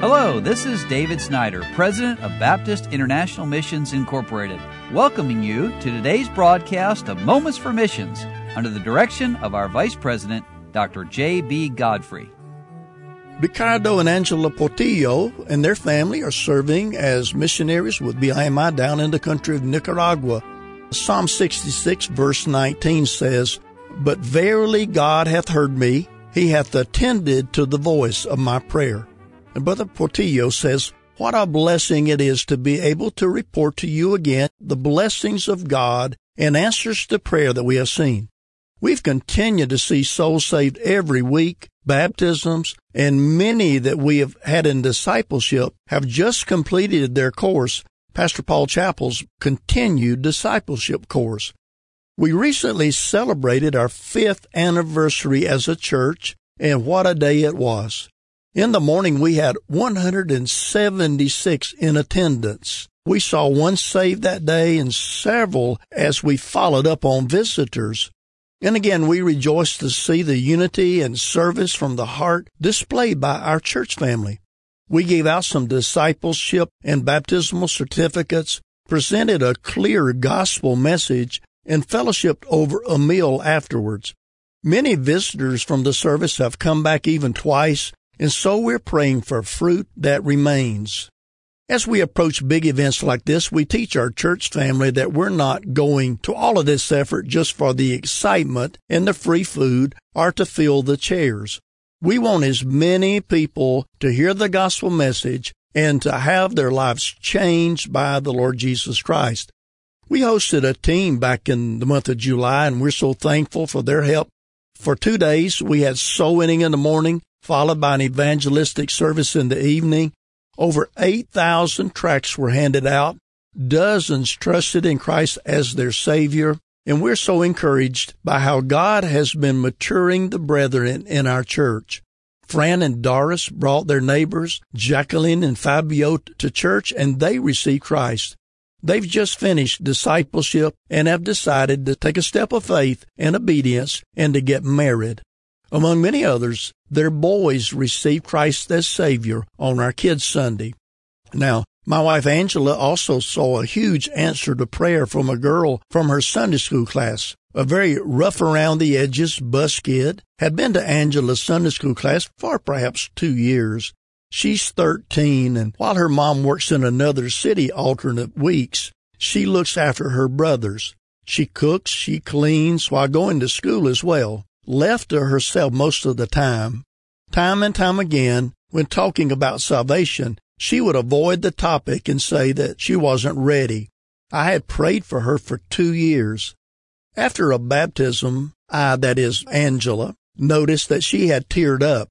Hello, this is David Snyder, President of Baptist International Missions Incorporated, welcoming you to today's broadcast of Moments for Missions under the direction of our Vice President, Dr. J.B. Godfrey. Ricardo and Angela Portillo and their family are serving as missionaries with BIMI down in the country of Nicaragua. Psalm 66, verse 19 says, But verily God hath heard me, he hath attended to the voice of my prayer. And Brother Portillo says, What a blessing it is to be able to report to you again the blessings of God and answers to prayer that we have seen. We've continued to see souls saved every week, baptisms, and many that we have had in discipleship have just completed their course, Pastor Paul Chappell's continued discipleship course. We recently celebrated our fifth anniversary as a church, and what a day it was. In the morning, we had 176 in attendance. We saw one saved that day and several as we followed up on visitors. And again, we rejoice to see the unity and service from the heart displayed by our church family. We gave out some discipleship and baptismal certificates, presented a clear gospel message, and fellowshipped over a meal afterwards. Many visitors from the service have come back even twice and so we're praying for fruit that remains. As we approach big events like this, we teach our church family that we're not going to all of this effort just for the excitement and the free food or to fill the chairs. We want as many people to hear the gospel message and to have their lives changed by the Lord Jesus Christ. We hosted a team back in the month of July and we're so thankful for their help. For two days, we had soul winning in the morning followed by an evangelistic service in the evening. Over 8,000 tracts were handed out. Dozens trusted in Christ as their Savior. And we're so encouraged by how God has been maturing the brethren in our church. Fran and Doris brought their neighbors, Jacqueline and Fabio, to church and they received Christ. They've just finished discipleship and have decided to take a step of faith and obedience and to get married. Among many others, their boys received Christ as Savior on our Kids Sunday. Now, my wife Angela also saw a huge answer to prayer from a girl from her Sunday school class. A very rough around the edges bus kid had been to Angela's Sunday school class for perhaps two years. She's 13 and while her mom works in another city alternate weeks, she looks after her brothers. She cooks, she cleans while going to school as well left to herself most of the time. Time and time again, when talking about salvation, she would avoid the topic and say that she wasn't ready. I had prayed for her for two years. After a baptism, I, that is Angela, noticed that she had teared up.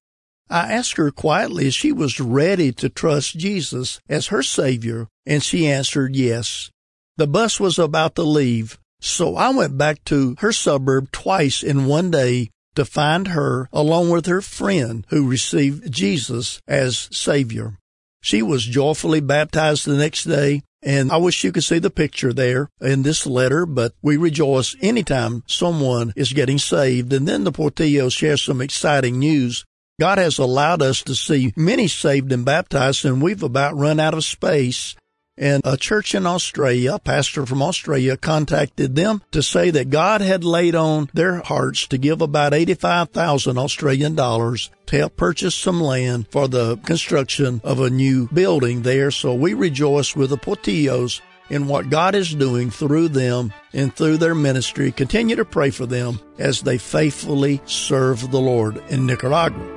I asked her quietly if she was ready to trust Jesus as her Savior, and she answered yes. The bus was about to leave, so I went back to her suburb twice in one day to find her along with her friend who received Jesus as Savior. She was joyfully baptized the next day, and I wish you could see the picture there in this letter, but we rejoice anytime someone is getting saved. And then the Portillo shares some exciting news. God has allowed us to see many saved and baptized, and we've about run out of space and a church in Australia, a pastor from Australia contacted them to say that God had laid on their hearts to give about 85,000 Australian dollars to help purchase some land for the construction of a new building there. So we rejoice with the Portillos in what God is doing through them and through their ministry. Continue to pray for them as they faithfully serve the Lord in Nicaragua.